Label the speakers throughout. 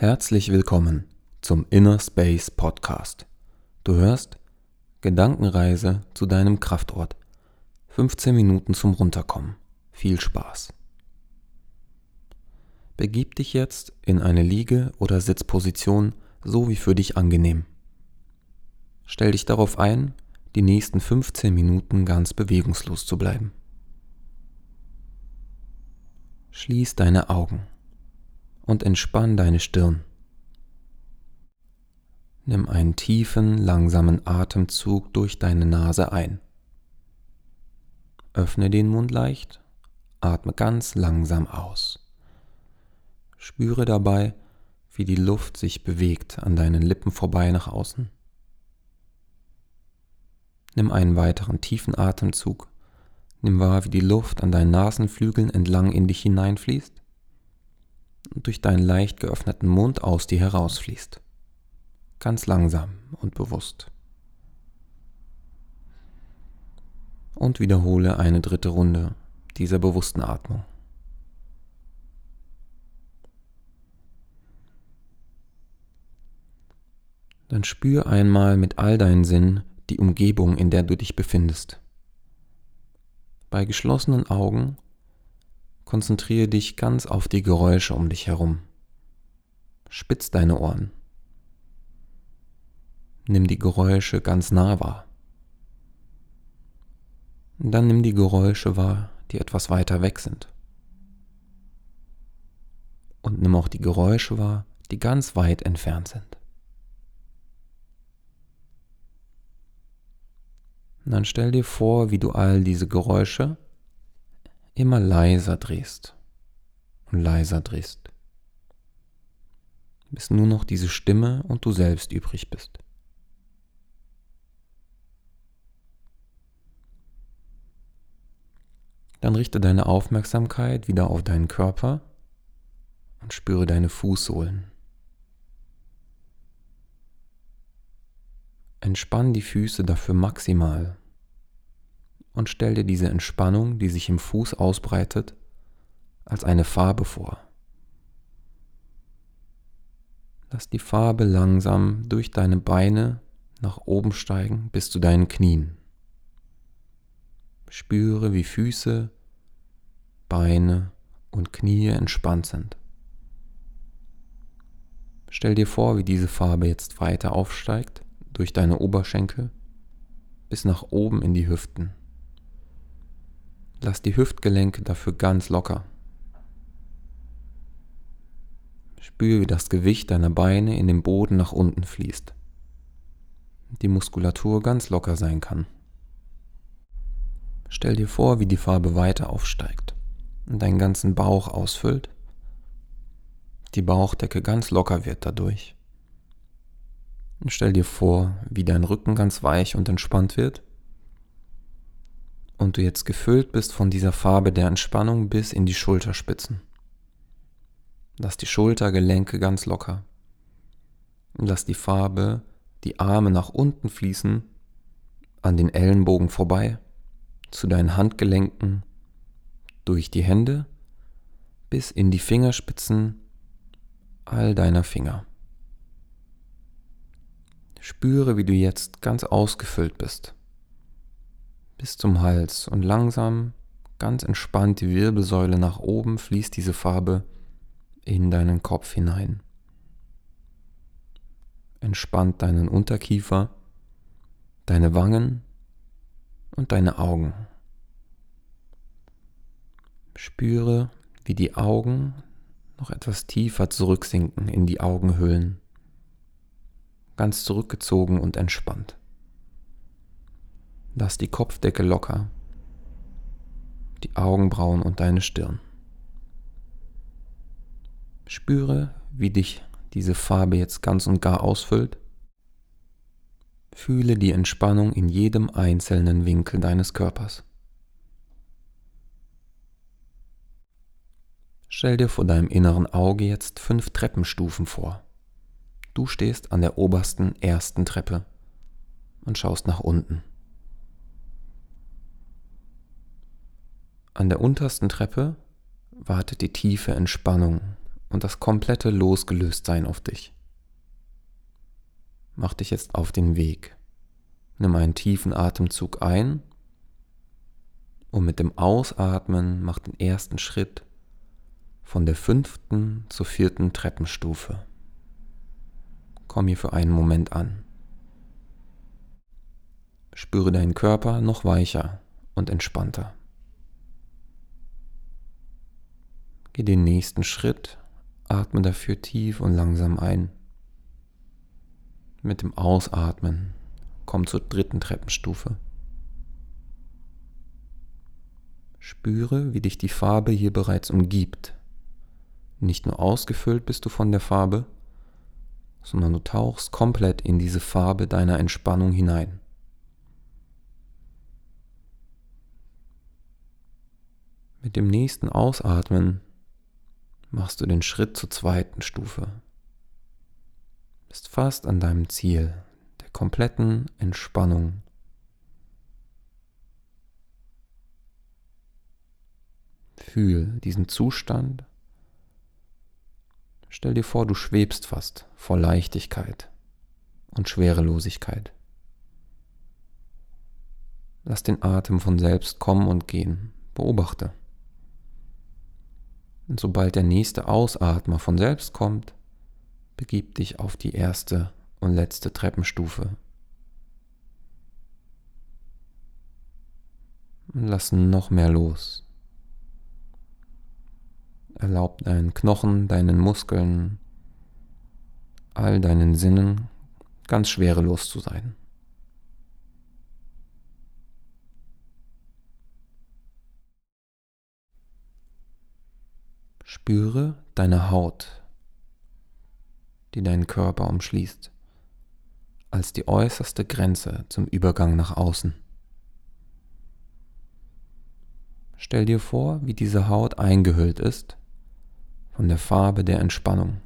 Speaker 1: Herzlich willkommen zum Inner Space Podcast. Du hörst Gedankenreise zu deinem Kraftort. 15 Minuten zum Runterkommen. Viel Spaß. Begib dich jetzt in eine Liege- oder Sitzposition, so wie für dich angenehm. Stell dich darauf ein, die nächsten 15 Minuten ganz bewegungslos zu bleiben. Schließ deine Augen und entspann deine Stirn. Nimm einen tiefen, langsamen Atemzug durch deine Nase ein. Öffne den Mund leicht, atme ganz langsam aus. Spüre dabei, wie die Luft sich bewegt an deinen Lippen vorbei nach außen. Nimm einen weiteren tiefen Atemzug. Nimm wahr, wie die Luft an deinen Nasenflügeln entlang in dich hineinfließt durch deinen leicht geöffneten Mund aus dir herausfließt. Ganz langsam und bewusst. Und wiederhole eine dritte Runde dieser bewussten Atmung. Dann spür einmal mit all deinen Sinnen die Umgebung, in der du dich befindest. Bei geschlossenen Augen konzentriere dich ganz auf die Geräusche um dich herum. Spitz deine Ohren. Nimm die Geräusche ganz nah wahr. Dann nimm die Geräusche wahr, die etwas weiter weg sind. Und nimm auch die Geräusche wahr, die ganz weit entfernt sind. Und dann stell dir vor, wie du all diese Geräusche immer leiser drehst und leiser drehst, bis nur noch diese Stimme und du selbst übrig bist. Dann richte deine Aufmerksamkeit wieder auf deinen Körper und spüre deine Fußsohlen. Entspann die Füße dafür maximal und stell dir diese Entspannung, die sich im Fuß ausbreitet, als eine Farbe vor. Lass die Farbe langsam durch deine Beine nach oben steigen bis zu deinen Knien. Spüre, wie Füße, Beine und Knie entspannt sind. Stell dir vor, wie diese Farbe jetzt weiter aufsteigt durch deine Oberschenkel bis nach oben in die Hüften. Lass die Hüftgelenke dafür ganz locker. Spüre, wie das Gewicht deiner Beine in den Boden nach unten fließt. Die Muskulatur ganz locker sein kann. Stell dir vor, wie die Farbe weiter aufsteigt und deinen ganzen Bauch ausfüllt. Die Bauchdecke ganz locker wird dadurch. Und stell dir vor, wie dein Rücken ganz weich und entspannt wird und du jetzt gefüllt bist von dieser Farbe der Entspannung bis in die Schulterspitzen. Lass die Schultergelenke ganz locker. Lass die Farbe die Arme nach unten fließen, an den Ellenbogen vorbei, zu deinen Handgelenken, durch die Hände bis in die Fingerspitzen all deiner Finger. Spüre, wie du jetzt ganz ausgefüllt bist bis zum Hals und langsam, ganz entspannt die Wirbelsäule nach oben fließt diese Farbe in deinen Kopf hinein. Entspannt deinen Unterkiefer, deine Wangen und deine Augen. Spüre, wie die Augen noch etwas tiefer zurücksinken in die Augenhöhlen, ganz zurückgezogen und entspannt. Lass die Kopfdecke locker, die Augenbrauen und deine Stirn. Spüre, wie dich diese Farbe jetzt ganz und gar ausfüllt. Fühle die Entspannung in jedem einzelnen Winkel deines Körpers. Stell dir vor deinem inneren Auge jetzt fünf Treppenstufen vor. Du stehst an der obersten ersten Treppe und schaust nach unten. An der untersten Treppe wartet die tiefe Entspannung und das komplette Losgelöstsein auf dich. Mach dich jetzt auf den Weg. Nimm einen tiefen Atemzug ein und mit dem Ausatmen mach den ersten Schritt von der fünften zur vierten Treppenstufe. Komm hier für einen Moment an. Spüre deinen Körper noch weicher und entspannter. Geh den nächsten Schritt, atme dafür tief und langsam ein. Mit dem Ausatmen komm zur dritten Treppenstufe. Spüre, wie dich die Farbe hier bereits umgibt. Nicht nur ausgefüllt bist du von der Farbe, sondern du tauchst komplett in diese Farbe deiner Entspannung hinein. Mit dem nächsten Ausatmen machst du den Schritt zur zweiten Stufe. Bist fast an deinem Ziel der kompletten Entspannung. Fühl diesen Zustand. Stell dir vor, du schwebst fast vor Leichtigkeit und Schwerelosigkeit. Lass den Atem von selbst kommen und gehen. Beobachte. Und sobald der nächste Ausatmer von selbst kommt, begib dich auf die erste und letzte Treppenstufe. Und lass noch mehr los. Erlaub deinen Knochen, deinen Muskeln, all deinen Sinnen ganz schwerelos zu sein. Spüre deine Haut, die deinen Körper umschließt, als die äußerste Grenze zum Übergang nach außen. Stell dir vor, wie diese Haut eingehüllt ist von der Farbe der Entspannung.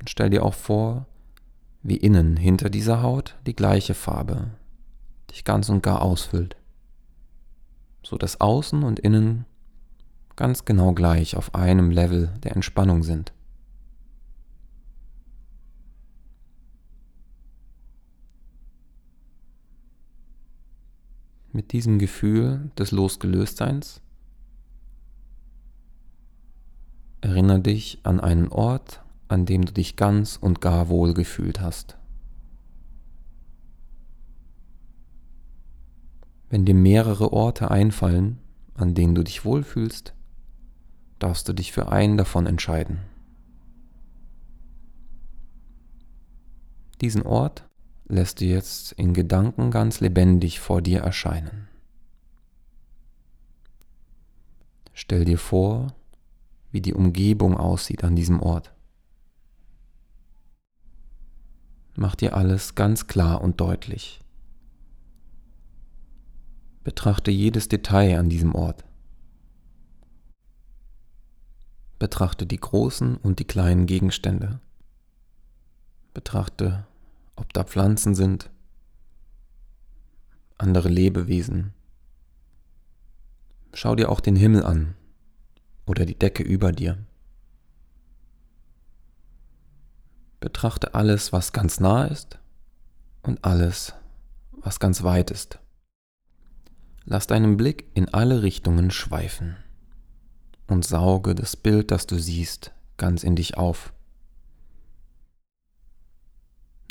Speaker 1: Und stell dir auch vor, wie innen hinter dieser Haut die gleiche Farbe dich ganz und gar ausfüllt so dass Außen und Innen ganz genau gleich auf einem Level der Entspannung sind. Mit diesem Gefühl des Losgelöstseins erinnere dich an einen Ort, an dem du dich ganz und gar wohl gefühlt hast. Wenn dir mehrere Orte einfallen, an denen du dich wohlfühlst, darfst du dich für einen davon entscheiden. Diesen Ort lässt du jetzt in Gedanken ganz lebendig vor dir erscheinen. Stell dir vor, wie die Umgebung aussieht an diesem Ort. Mach dir alles ganz klar und deutlich. Betrachte jedes Detail an diesem Ort. Betrachte die großen und die kleinen Gegenstände. Betrachte, ob da Pflanzen sind, andere Lebewesen. Schau dir auch den Himmel an oder die Decke über dir. Betrachte alles, was ganz nah ist und alles, was ganz weit ist. Lass deinen Blick in alle Richtungen schweifen und sauge das Bild, das du siehst, ganz in dich auf.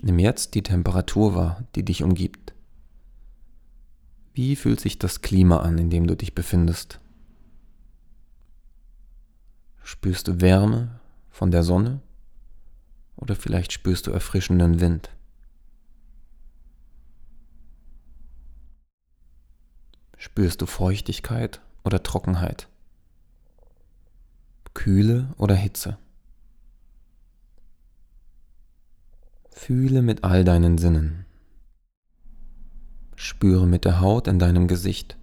Speaker 1: Nimm jetzt die Temperatur wahr, die dich umgibt. Wie fühlt sich das Klima an, in dem du dich befindest? Spürst du Wärme von der Sonne oder vielleicht spürst du erfrischenden Wind? Spürst du Feuchtigkeit oder Trockenheit? Kühle oder Hitze? Fühle mit all deinen Sinnen. Spüre mit der Haut in deinem Gesicht,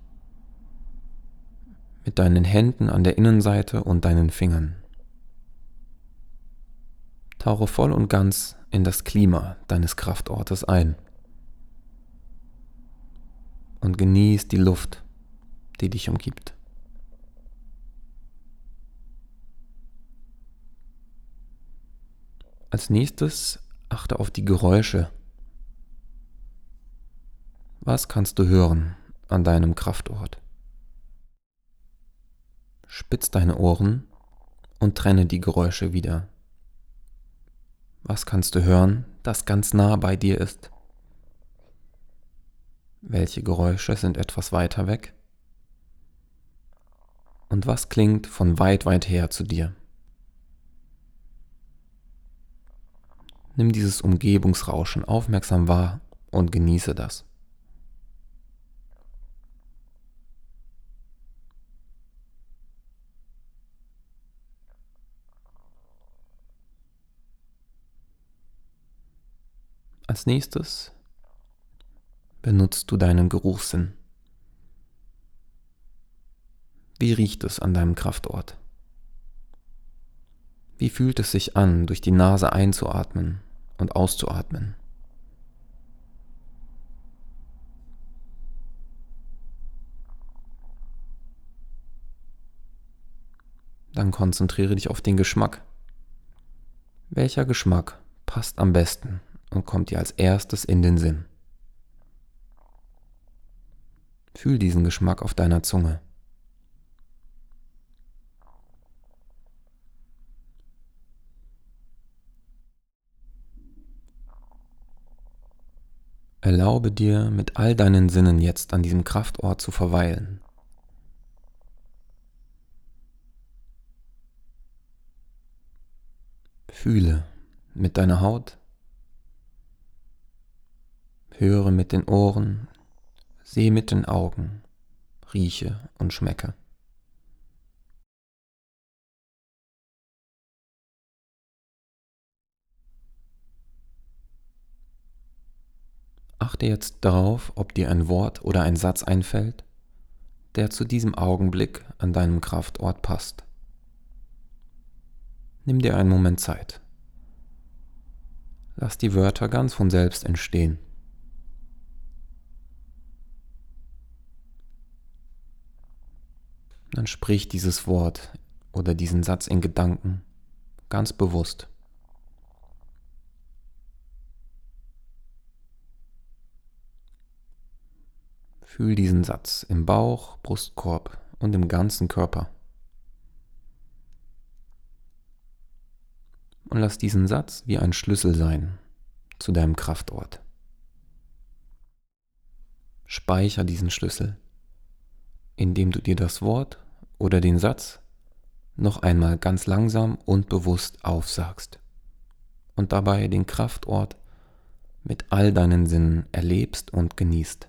Speaker 1: mit deinen Händen an der Innenseite und deinen Fingern. Tauche voll und ganz in das Klima deines Kraftortes ein und genieß die Luft, die dich umgibt. Als nächstes achte auf die Geräusche. Was kannst du hören an deinem Kraftort? Spitz deine Ohren und trenne die Geräusche wieder. Was kannst du hören, das ganz nah bei dir ist? Welche Geräusche sind etwas weiter weg? Und was klingt von weit, weit her zu dir? Nimm dieses Umgebungsrauschen aufmerksam wahr und genieße das. Als nächstes benutzt du deinen Geruchssinn. Wie riecht es an deinem Kraftort? Wie fühlt es sich an, durch die Nase einzuatmen und auszuatmen? Dann konzentriere dich auf den Geschmack. Welcher Geschmack passt am besten und kommt dir als erstes in den Sinn. Fühl diesen Geschmack auf deiner Zunge. Erlaube dir mit all deinen Sinnen jetzt an diesem Kraftort zu verweilen. Fühle mit deiner Haut, höre mit den Ohren, sehe mit den Augen, rieche und schmecke. Achte jetzt darauf, ob dir ein Wort oder ein Satz einfällt, der zu diesem Augenblick an deinem Kraftort passt. Nimm dir einen Moment Zeit. Lass die Wörter ganz von selbst entstehen. Dann sprich dieses Wort oder diesen Satz in Gedanken ganz bewusst. Fühl diesen Satz im Bauch, Brustkorb und im ganzen Körper. Und lass diesen Satz wie ein Schlüssel sein zu deinem Kraftort. Speicher diesen Schlüssel indem du dir das Wort oder den Satz noch einmal ganz langsam und bewusst aufsagst und dabei den Kraftort mit all deinen Sinnen erlebst und genießt.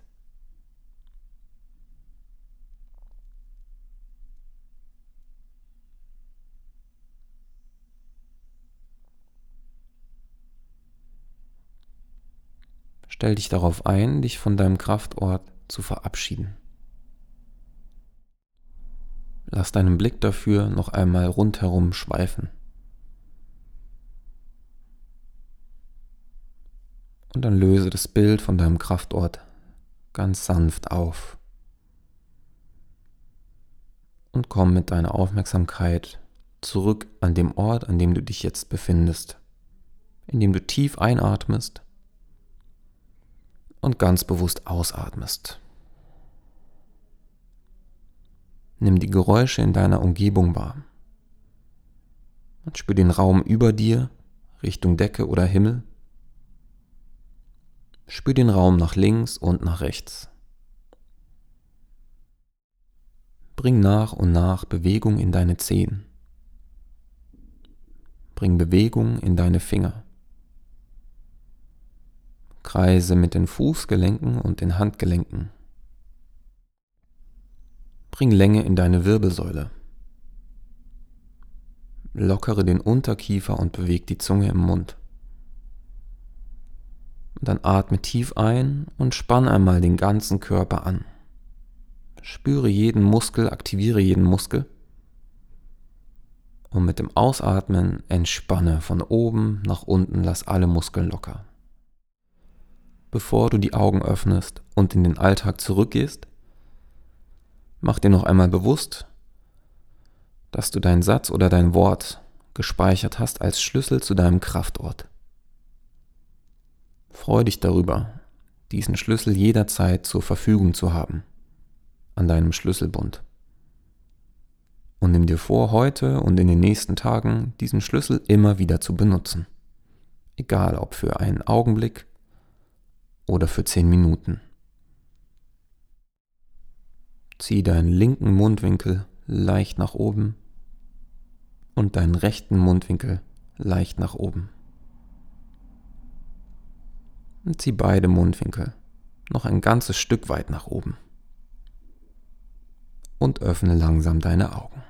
Speaker 1: Stell dich darauf ein, dich von deinem Kraftort zu verabschieden. Lass deinen Blick dafür noch einmal rundherum schweifen. Und dann löse das Bild von deinem Kraftort ganz sanft auf. Und komm mit deiner Aufmerksamkeit zurück an dem Ort, an dem du dich jetzt befindest, indem du tief einatmest und ganz bewusst ausatmest. Nimm die Geräusche in deiner Umgebung wahr. Und spür den Raum über dir, Richtung Decke oder Himmel. Spür den Raum nach links und nach rechts. Bring nach und nach Bewegung in deine Zehen. Bring Bewegung in deine Finger. Kreise mit den Fußgelenken und den Handgelenken. Bring Länge in deine Wirbelsäule. Lockere den Unterkiefer und beweg die Zunge im Mund. Und dann atme tief ein und spann einmal den ganzen Körper an. Spüre jeden Muskel, aktiviere jeden Muskel. Und mit dem Ausatmen entspanne von oben nach unten, lass alle Muskeln locker. Bevor du die Augen öffnest und in den Alltag zurückgehst, Mach dir noch einmal bewusst, dass du deinen Satz oder dein Wort gespeichert hast als Schlüssel zu deinem Kraftort. Freu dich darüber, diesen Schlüssel jederzeit zur Verfügung zu haben an deinem Schlüsselbund. Und nimm dir vor, heute und in den nächsten Tagen diesen Schlüssel immer wieder zu benutzen. Egal ob für einen Augenblick oder für zehn Minuten. Zieh deinen linken Mundwinkel leicht nach oben und deinen rechten Mundwinkel leicht nach oben. Und zieh beide Mundwinkel noch ein ganzes Stück weit nach oben. Und öffne langsam deine Augen.